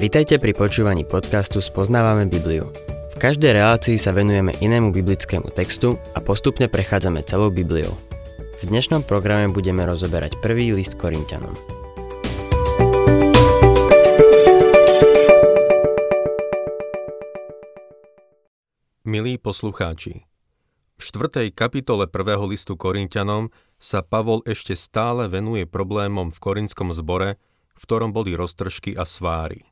Vitajte pri počúvaní podcastu Spoznávame Bibliu. V každej relácii sa venujeme inému biblickému textu a postupne prechádzame celou Bibliou. V dnešnom programe budeme rozoberať prvý list Korintianom. Milí poslucháči, v štvrtej kapitole prvého listu Korintianom sa Pavol ešte stále venuje problémom v korinskom zbore, v ktorom boli roztržky a sváry.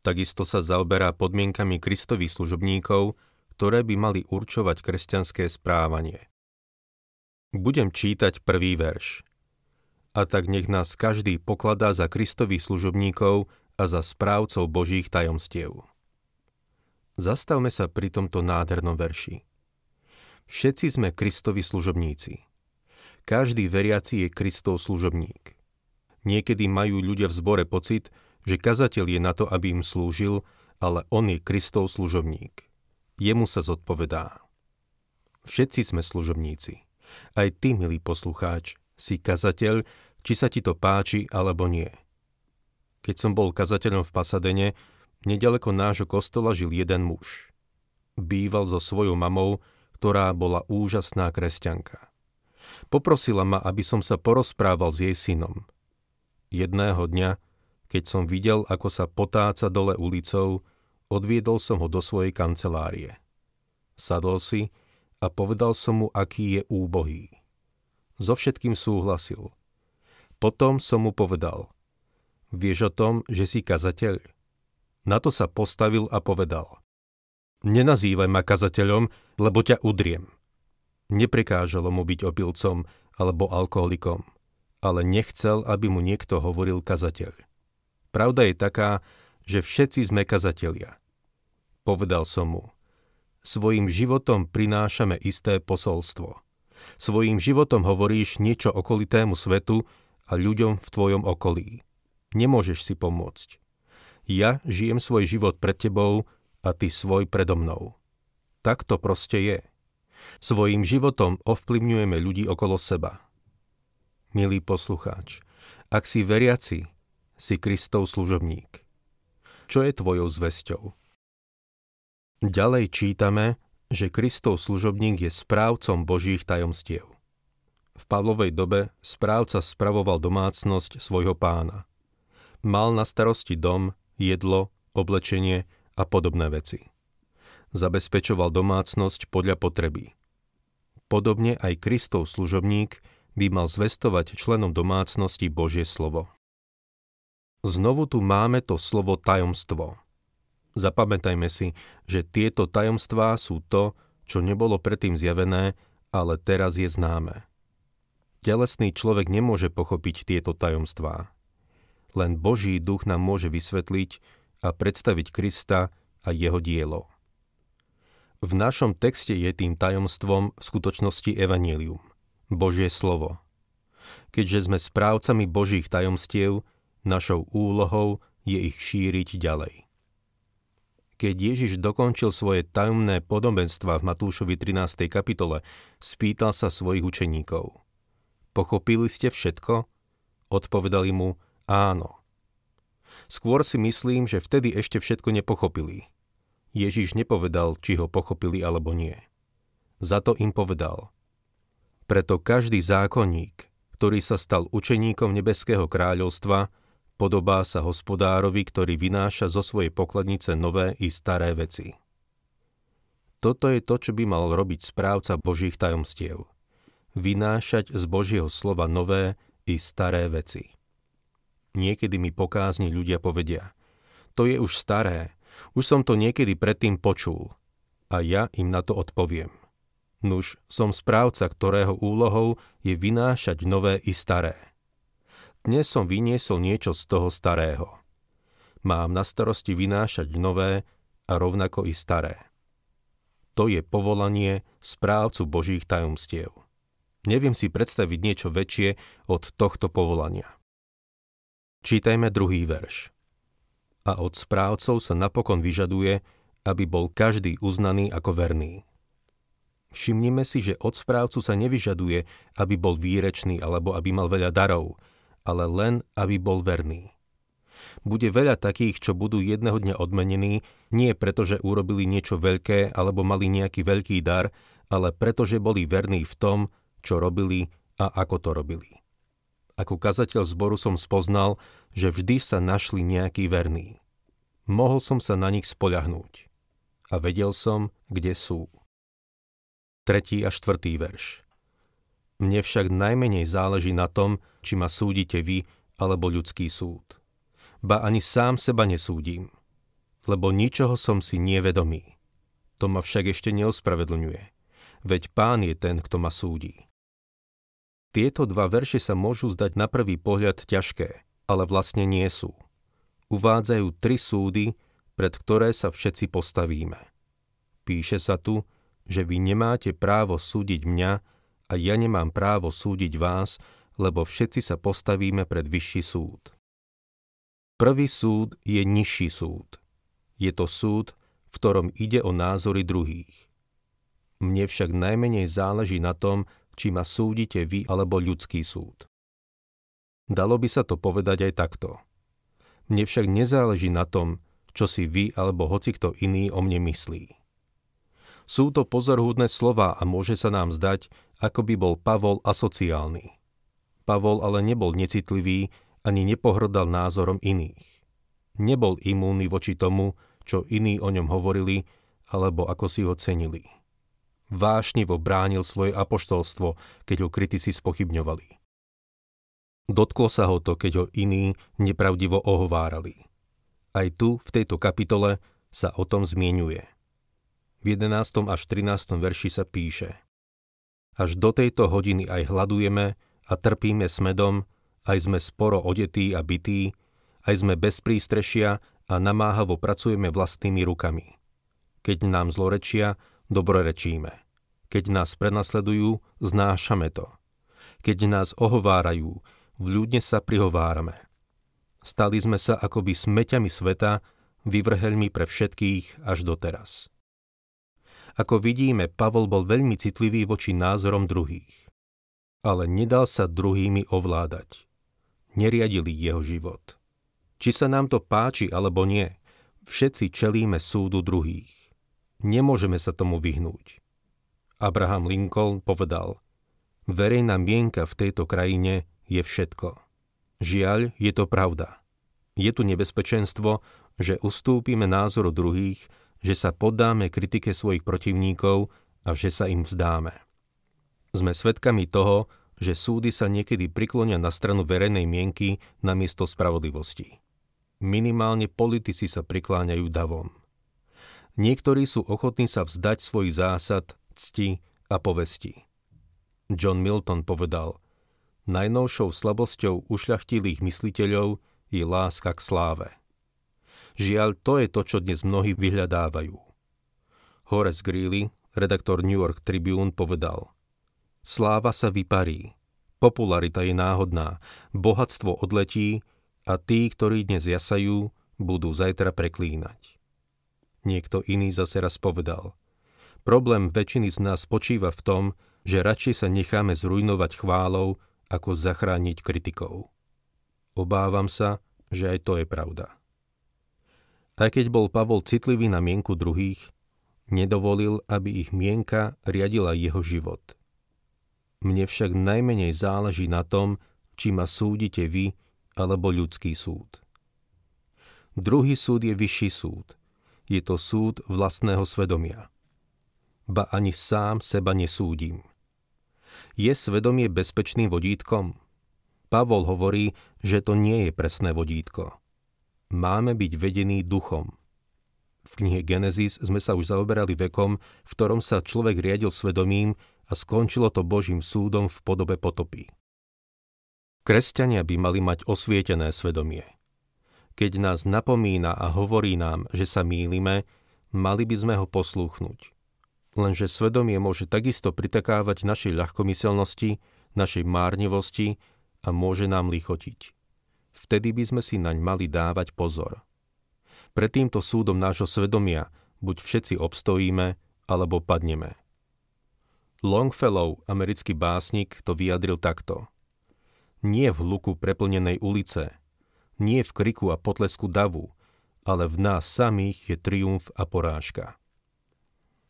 Takisto sa zaoberá podmienkami kristových služobníkov, ktoré by mali určovať kresťanské správanie. Budem čítať prvý verš. A tak nech nás každý pokladá za kristových služobníkov a za správcov Božích tajomstiev. Zastavme sa pri tomto nádhernom verši. Všetci sme Kristovi služobníci. Každý veriaci je Kristov služobník. Niekedy majú ľudia v zbore pocit, že kazateľ je na to, aby im slúžil, ale on je Kristov služobník. Jemu sa zodpovedá. Všetci sme služobníci. Aj ty, milý poslucháč, si kazateľ, či sa ti to páči alebo nie. Keď som bol kazateľom v Pasadene, nedaleko nášho kostola žil jeden muž. Býval so svojou mamou, ktorá bola úžasná kresťanka. Poprosila ma, aby som sa porozprával s jej synom. Jedného dňa, keď som videl, ako sa potáca dole ulicou, odviedol som ho do svojej kancelárie. Sadol si a povedal som mu, aký je úbohý. So všetkým súhlasil. Potom som mu povedal, vieš o tom, že si kazateľ? Na to sa postavil a povedal, Nenazývaj ma kazateľom, lebo ťa udriem. Neprekážalo mu byť opilcom alebo alkoholikom, ale nechcel, aby mu niekto hovoril kazateľ. Pravda je taká, že všetci sme kazatelia. Povedal som mu, svojim životom prinášame isté posolstvo. Svojím životom hovoríš niečo okolitému svetu a ľuďom v tvojom okolí. Nemôžeš si pomôcť. Ja žijem svoj život pred tebou a ty svoj predo mnou. Tak to proste je. Svojím životom ovplyvňujeme ľudí okolo seba. Milý poslucháč, ak si veriaci, si Kristov služobník. Čo je tvojou zväzťou? Ďalej čítame, že Kristov služobník je správcom Božích tajomstiev. V Pavlovej dobe správca spravoval domácnosť svojho pána. Mal na starosti dom, jedlo, oblečenie a podobné veci. Zabezpečoval domácnosť podľa potreby. Podobne aj Kristov služobník by mal zvestovať členom domácnosti Božie slovo. Znovu tu máme to slovo tajomstvo. Zapamätajme si, že tieto tajomstvá sú to, čo nebolo predtým zjavené, ale teraz je známe. Telesný človek nemôže pochopiť tieto tajomstvá. Len Boží duch nám môže vysvetliť, a predstaviť Krista a jeho dielo. V našom texte je tým tajomstvom v skutočnosti Evangelium, Božie slovo. Keďže sme správcami Božích tajomstiev, našou úlohou je ich šíriť ďalej. Keď Ježiš dokončil svoje tajomné podobenstva v Matúšovi 13. kapitole, spýtal sa svojich učeníkov. Pochopili ste všetko? Odpovedali mu, áno. Skôr si myslím, že vtedy ešte všetko nepochopili. Ježiš nepovedal, či ho pochopili alebo nie. Za to im povedal. Preto každý zákonník, ktorý sa stal učeníkom Nebeského kráľovstva, podobá sa hospodárovi, ktorý vynáša zo svojej pokladnice nové i staré veci. Toto je to, čo by mal robiť správca Božích tajomstiev. Vynášať z Božieho slova nové i staré veci. Niekedy mi pokázni ľudia povedia, to je už staré, už som to niekedy predtým počul. A ja im na to odpoviem. Nuž, som správca, ktorého úlohou je vynášať nové i staré. Dnes som vyniesol niečo z toho starého. Mám na starosti vynášať nové a rovnako i staré. To je povolanie správcu Božích tajomstiev. Neviem si predstaviť niečo väčšie od tohto povolania. Čítajme druhý verš. A od správcov sa napokon vyžaduje, aby bol každý uznaný ako verný. Všimnime si, že od správcu sa nevyžaduje, aby bol výrečný alebo aby mal veľa darov, ale len, aby bol verný. Bude veľa takých, čo budú jedného dňa odmenení, nie preto, že urobili niečo veľké alebo mali nejaký veľký dar, ale preto, že boli verní v tom, čo robili a ako to robili. Ako kazateľ zboru som spoznal, že vždy sa našli nejakí verní. Mohol som sa na nich spoľahnúť. A vedel som, kde sú. 3. a 4. verš. Mne však najmenej záleží na tom, či ma súdite vy alebo ľudský súd. Ba ani sám seba nesúdim, lebo ničoho som si nevedomý. To ma však ešte neospravedlňuje, veď pán je ten, kto ma súdi. Tieto dva verše sa môžu zdať na prvý pohľad ťažké, ale vlastne nie sú. Uvádzajú tri súdy, pred ktoré sa všetci postavíme. Píše sa tu, že vy nemáte právo súdiť mňa, a ja nemám právo súdiť vás, lebo všetci sa postavíme pred vyšší súd. Prvý súd je nižší súd. Je to súd, v ktorom ide o názory druhých. Mne však najmenej záleží na tom, či ma súdite vy alebo ľudský súd. Dalo by sa to povedať aj takto. Mne však nezáleží na tom, čo si vy alebo hoci kto iný o mne myslí. Sú to pozorhúdne slova a môže sa nám zdať, ako by bol Pavol asociálny. Pavol ale nebol necitlivý ani nepohrdal názorom iných. Nebol imúnny voči tomu, čo iní o ňom hovorili, alebo ako si ho cenili. Vášnivo bránil svoje apoštolstvo, keď ho kritici spochybňovali. Dotklo sa ho to, keď ho iní nepravdivo ohovárali. Aj tu, v tejto kapitole, sa o tom zmienuje – v 11. až 13. verši sa píše Až do tejto hodiny aj hľadujeme a trpíme smedom, aj sme sporo odetí a bytí, aj sme bez prístrešia a namáhavo pracujeme vlastnými rukami. Keď nám zlorečia, dobrorečíme. Keď nás prenasledujú, znášame to. Keď nás ohovárajú, vľúdne sa prihovárame. Stali sme sa akoby smeťami sveta, vyvrheľmi pre všetkých až doteraz. Ako vidíme, Pavol bol veľmi citlivý voči názorom druhých. Ale nedal sa druhými ovládať. Neriadili jeho život. Či sa nám to páči alebo nie, všetci čelíme súdu druhých. Nemôžeme sa tomu vyhnúť. Abraham Lincoln povedal, verejná mienka v tejto krajine je všetko. Žiaľ, je to pravda. Je tu nebezpečenstvo, že ustúpime názoru druhých že sa poddáme kritike svojich protivníkov a že sa im vzdáme. Sme svedkami toho, že súdy sa niekedy priklonia na stranu verejnej mienky na miesto spravodlivosti. Minimálne politici sa prikláňajú davom. Niektorí sú ochotní sa vzdať svojich zásad, cti a povesti. John Milton povedal, najnovšou slabosťou ušľachtilých mysliteľov je láska k sláve. Žiaľ, to je to, čo dnes mnohí vyhľadávajú. Horace Greeley, redaktor New York Tribune, povedal Sláva sa vyparí, popularita je náhodná, bohatstvo odletí a tí, ktorí dnes jasajú, budú zajtra preklínať. Niekto iný zase raz povedal Problém väčšiny z nás spočíva v tom, že radšej sa necháme zrujnovať chválou, ako zachrániť kritikou. Obávam sa, že aj to je pravda. Aj keď bol Pavol citlivý na mienku druhých, nedovolil, aby ich mienka riadila jeho život. Mne však najmenej záleží na tom, či ma súdite vy alebo ľudský súd. Druhý súd je vyšší súd. Je to súd vlastného svedomia. Ba ani sám seba nesúdim. Je svedomie bezpečným vodítkom? Pavol hovorí, že to nie je presné vodítko máme byť vedení duchom. V knihe Genesis sme sa už zaoberali vekom, v ktorom sa človek riadil svedomím a skončilo to Božím súdom v podobe potopy. Kresťania by mali mať osvietené svedomie. Keď nás napomína a hovorí nám, že sa mýlime, mali by sme ho poslúchnuť. Lenže svedomie môže takisto pritakávať našej ľahkomyselnosti, našej márnivosti a môže nám lichotiť vtedy by sme si naň mali dávať pozor. Pred týmto súdom nášho svedomia buď všetci obstojíme, alebo padneme. Longfellow, americký básnik, to vyjadril takto. Nie v hluku preplnenej ulice, nie v kriku a potlesku davu, ale v nás samých je triumf a porážka.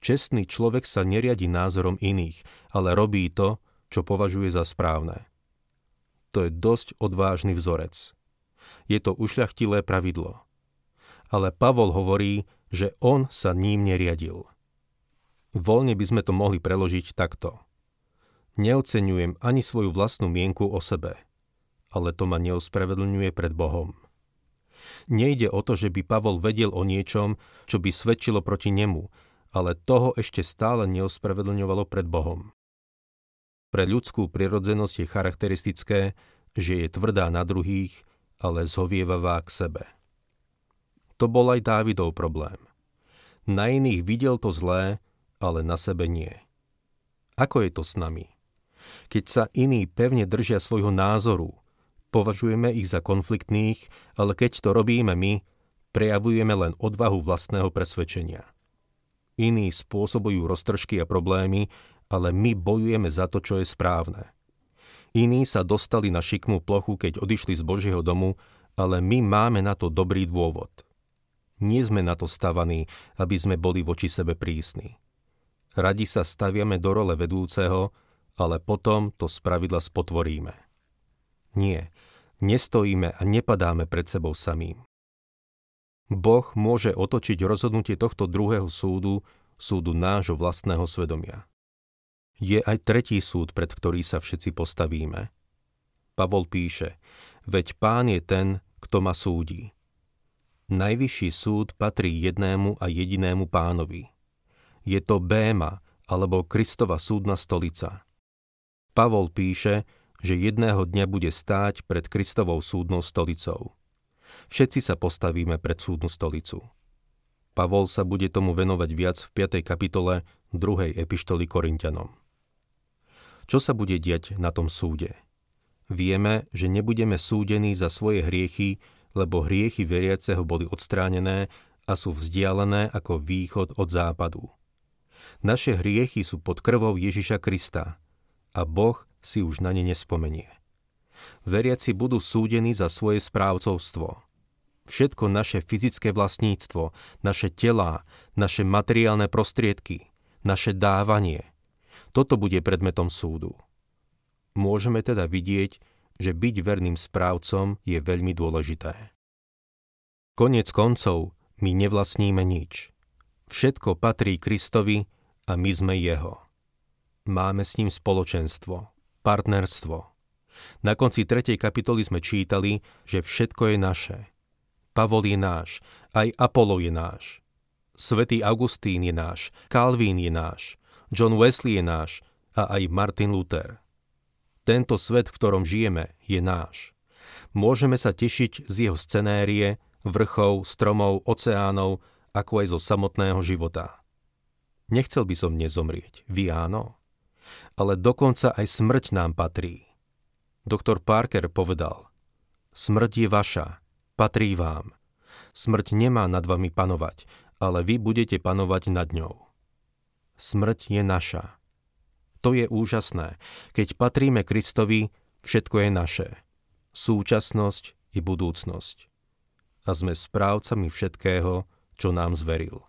Čestný človek sa neriadi názorom iných, ale robí to, čo považuje za správne. To je dosť odvážny vzorec. Je to ušľachtilé pravidlo. Ale Pavol hovorí, že on sa ním neriadil. Voľne by sme to mohli preložiť takto. Neoceňujem ani svoju vlastnú mienku o sebe, ale to ma neospravedlňuje pred Bohom. Nejde o to, že by Pavol vedel o niečom, čo by svedčilo proti nemu, ale toho ešte stále neospravedlňovalo pred Bohom. Pre ľudskú prirodzenosť je charakteristické, že je tvrdá na druhých, ale zhovievavá k sebe. To bol aj Dávidov problém. Na iných videl to zlé, ale na sebe nie. Ako je to s nami? Keď sa iní pevne držia svojho názoru, považujeme ich za konfliktných, ale keď to robíme my, prejavujeme len odvahu vlastného presvedčenia. Iní spôsobujú roztržky a problémy ale my bojujeme za to, čo je správne. Iní sa dostali na šikmú plochu, keď odišli z Božieho domu, ale my máme na to dobrý dôvod. Nie sme na to stavaní, aby sme boli voči sebe prísni. Radi sa staviame do role vedúceho, ale potom to spravidla spotvoríme. Nie, nestojíme a nepadáme pred sebou samým. Boh môže otočiť rozhodnutie tohto druhého súdu, súdu nášho vlastného svedomia je aj tretí súd, pred ktorý sa všetci postavíme. Pavol píše, veď pán je ten, kto ma súdi. Najvyšší súd patrí jednému a jedinému pánovi. Je to Béma, alebo Kristova súdna stolica. Pavol píše, že jedného dňa bude stáť pred Kristovou súdnou stolicou. Všetci sa postavíme pred súdnu stolicu. Pavol sa bude tomu venovať viac v 5. kapitole 2. epištoly Korintianom. Čo sa bude diať na tom súde? Vieme, že nebudeme súdení za svoje hriechy, lebo hriechy veriaceho boli odstránené a sú vzdialené ako východ od západu. Naše hriechy sú pod krvou Ježiša Krista a Boh si už na ne nespomenie. Veriaci budú súdení za svoje správcovstvo. Všetko naše fyzické vlastníctvo, naše telá, naše materiálne prostriedky, naše dávanie, toto bude predmetom súdu. Môžeme teda vidieť, že byť verným správcom je veľmi dôležité. Konec koncov, my nevlastníme nič. Všetko patrí Kristovi a my sme Jeho. Máme s ním spoločenstvo, partnerstvo. Na konci 3. kapitoly sme čítali, že všetko je naše. Pavol je náš, aj Apollo je náš. Svetý Augustín je náš, Kalvín je náš, John Wesley je náš a aj Martin Luther. Tento svet, v ktorom žijeme, je náš. Môžeme sa tešiť z jeho scenérie, vrchov, stromov, oceánov, ako aj zo samotného života. Nechcel by som nezomrieť, vy áno. Ale dokonca aj smrť nám patrí. Doktor Parker povedal, smrť je vaša, patrí vám. Smrť nemá nad vami panovať, ale vy budete panovať nad ňou smrť je naša. To je úžasné. Keď patríme Kristovi, všetko je naše. Súčasnosť i budúcnosť. A sme správcami všetkého, čo nám zveril.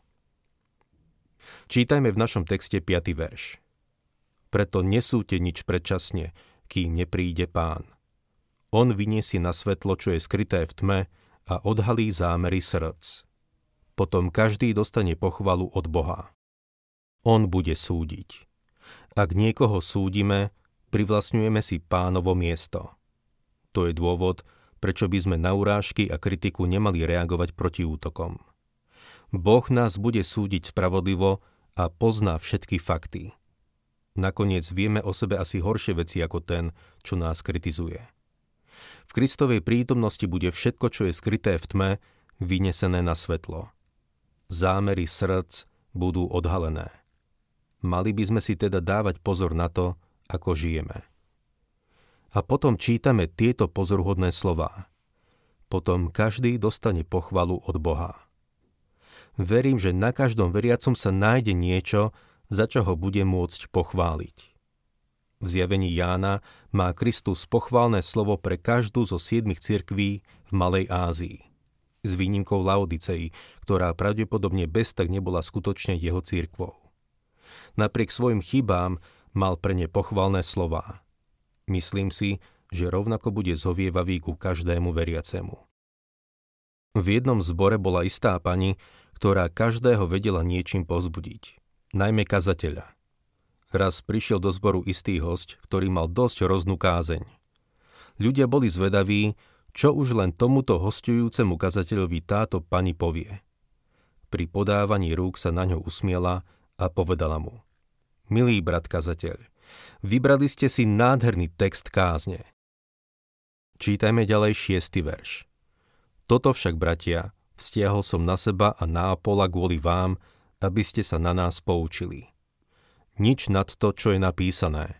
Čítajme v našom texte 5. verš. Preto nesúte nič predčasne, kým nepríde pán. On vyniesie na svetlo, čo je skryté v tme a odhalí zámery srdc. Potom každý dostane pochvalu od Boha. On bude súdiť. Ak niekoho súdime, privlastňujeme si pánovo miesto. To je dôvod, prečo by sme na urážky a kritiku nemali reagovať proti útokom. Boh nás bude súdiť spravodlivo a pozná všetky fakty. Nakoniec vieme o sebe asi horšie veci ako ten, čo nás kritizuje. V Kristovej prítomnosti bude všetko, čo je skryté v tme, vynesené na svetlo. Zámery srdc budú odhalené. Mali by sme si teda dávať pozor na to, ako žijeme. A potom čítame tieto pozoruhodné slová. Potom každý dostane pochvalu od Boha. Verím, že na každom veriacom sa nájde niečo, za čo ho bude môcť pochváliť. v zjavení Jána má Kristus pochválne slovo pre každú zo siedmich cirkví v Malej Ázii. S výnimkou Laodicei, ktorá pravdepodobne bez tak nebola skutočne jeho církvou. Napriek svojim chybám mal pre ne pochvalné slová. Myslím si, že rovnako bude zovievavý ku každému veriacemu. V jednom zbore bola istá pani, ktorá každého vedela niečím pozbudiť, najmä kazateľa – Raz prišiel do zboru istý host, ktorý mal dosť roznú kázeň. Ľudia boli zvedaví, čo už len tomuto hostujúcemu kazateľovi táto pani povie. Pri podávaní rúk sa na ňo usmiela a povedala mu. Milý brat kazateľ, vybrali ste si nádherný text kázne. Čítajme ďalej šiestý verš. Toto však, bratia, vztiahol som na seba a na Apola kvôli vám, aby ste sa na nás poučili nič nad to, čo je napísané,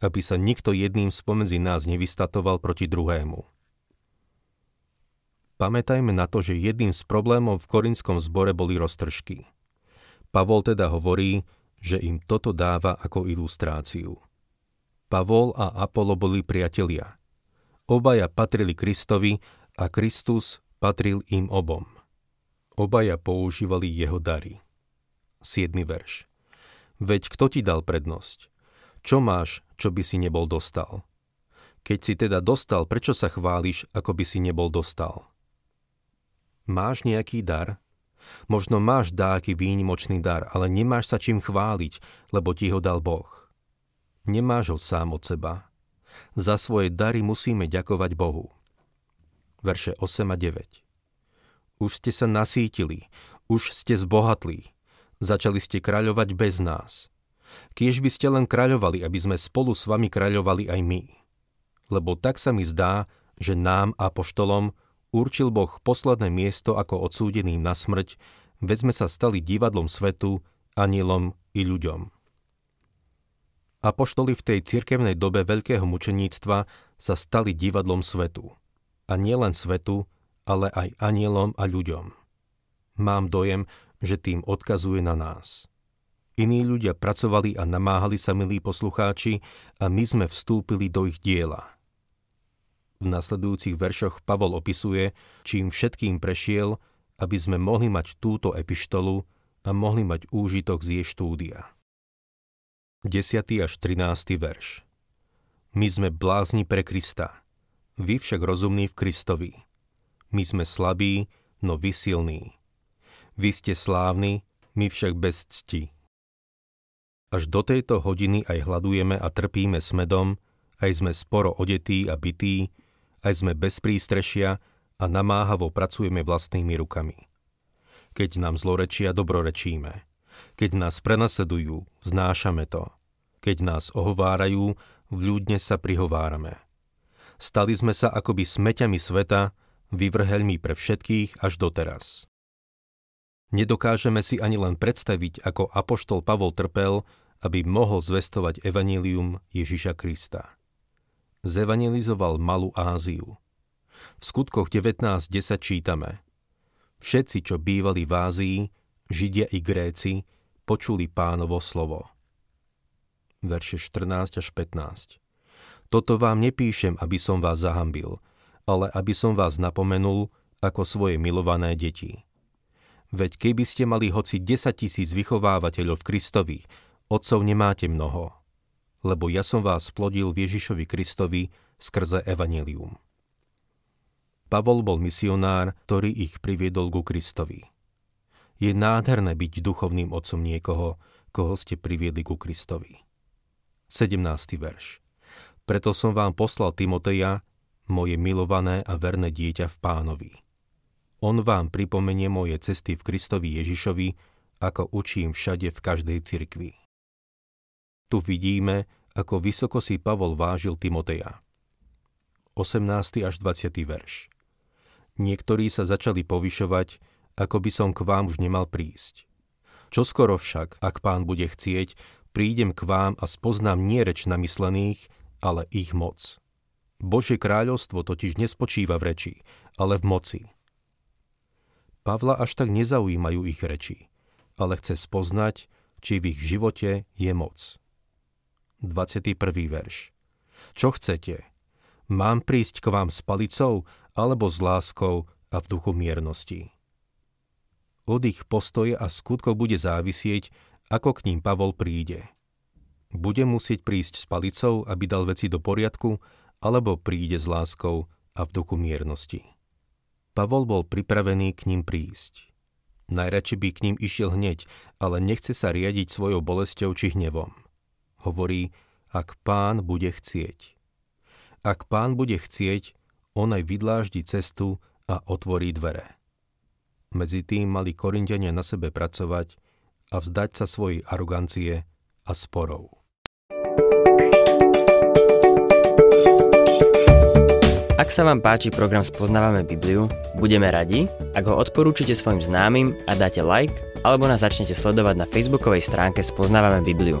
aby sa nikto jedným spomedzi nás nevystatoval proti druhému. Pamätajme na to, že jedným z problémov v korinskom zbore boli roztržky. Pavol teda hovorí, že im toto dáva ako ilustráciu. Pavol a Apollo boli priatelia. Obaja patrili Kristovi a Kristus patril im obom. Obaja používali jeho dary. 7. verš. Veď kto ti dal prednosť? Čo máš, čo by si nebol dostal? Keď si teda dostal, prečo sa chváliš, ako by si nebol dostal? Máš nejaký dar? Možno máš dáky výnimočný dar, ale nemáš sa čím chváliť, lebo ti ho dal Boh. Nemáš ho sám od seba. Za svoje dary musíme ďakovať Bohu. Verše 8 a 9 Už ste sa nasítili, už ste zbohatli, Začali ste kráľovať bez nás. Kiež by ste len kráľovali, aby sme spolu s vami kráľovali aj my. Lebo tak sa mi zdá, že nám, apoštolom, určil Boh posledné miesto ako odsúdeným na smrť, veď sme sa stali divadlom svetu, anielom i ľuďom. Apoštoli v tej cirkevnej dobe veľkého mučeníctva sa stali divadlom svetu. A nielen svetu, ale aj anielom a ľuďom. Mám dojem, že tým odkazuje na nás. Iní ľudia pracovali a namáhali sa, milí poslucháči, a my sme vstúpili do ich diela. V nasledujúcich veršoch Pavol opisuje, čím všetkým prešiel, aby sme mohli mať túto epištolu a mohli mať úžitok z jej štúdia. 10. až 13. verš My sme blázni pre Krista, vy však rozumní v Kristovi. My sme slabí, no vy silní. Vy ste slávni, my však bez cti. Až do tejto hodiny aj hľadujeme a trpíme smedom, aj sme sporo odetí a bytí, aj sme bez prístrešia a namáhavo pracujeme vlastnými rukami. Keď nám zlorečia, dobrorečíme. Keď nás prenasledujú, znášame to. Keď nás ohovárajú, vľúdne sa prihovárame. Stali sme sa akoby smeťami sveta, vyvrheľmi pre všetkých až doteraz. Nedokážeme si ani len predstaviť, ako apoštol Pavol trpel, aby mohol zvestovať evanílium Ježiša Krista. Zevangelizoval Malú Áziu. V skutkoch 19.10 čítame Všetci, čo bývali v Ázii, Židia i Gréci, počuli pánovo slovo. Verše 14 až 15 Toto vám nepíšem, aby som vás zahambil, ale aby som vás napomenul ako svoje milované deti. Veď keby ste mali hoci 10 tisíc vychovávateľov v Kristovi, otcov nemáte mnoho. Lebo ja som vás splodil v Ježišovi Kristovi skrze Evangelium. Pavol bol misionár, ktorý ich priviedol ku Kristovi. Je nádherné byť duchovným otcom niekoho, koho ste priviedli ku Kristovi. 17. verš. Preto som vám poslal Timoteja, moje milované a verné dieťa v pánovi on vám pripomenie moje cesty v Kristovi Ježišovi, ako učím všade v každej cirkvi. Tu vidíme, ako vysoko si Pavol vážil Timoteja. 18. až 20. verš. Niektorí sa začali povyšovať, ako by som k vám už nemal prísť. Čoskoro však, ak pán bude chcieť, prídem k vám a spoznám nie reč namyslených, ale ich moc. Božie kráľovstvo totiž nespočíva v reči, ale v moci. Pavla až tak nezaujímajú ich reči, ale chce spoznať, či v ich živote je moc. 21. verš. Čo chcete? Mám prísť k vám s palicou alebo s láskou a v duchu miernosti? Od ich postoje a skutkov bude závisieť, ako k ním Pavol príde. Bude musieť prísť s palicou, aby dal veci do poriadku, alebo príde s láskou a v duchu miernosti. Pavol bol pripravený k ním prísť. Najradšej by k ním išiel hneď, ale nechce sa riadiť svojou bolesťou či hnevom. Hovorí, ak pán bude chcieť. Ak pán bude chcieť, on aj vydláždi cestu a otvorí dvere. Medzi tým mali Korintiania na sebe pracovať a vzdať sa svojej arogancie a sporov. Ak sa vám páči program Spoznávame Bibliu, budeme radi, ak ho odporúčite svojim známym a dáte like, alebo nás začnete sledovať na facebookovej stránke Spoznávame Bibliu.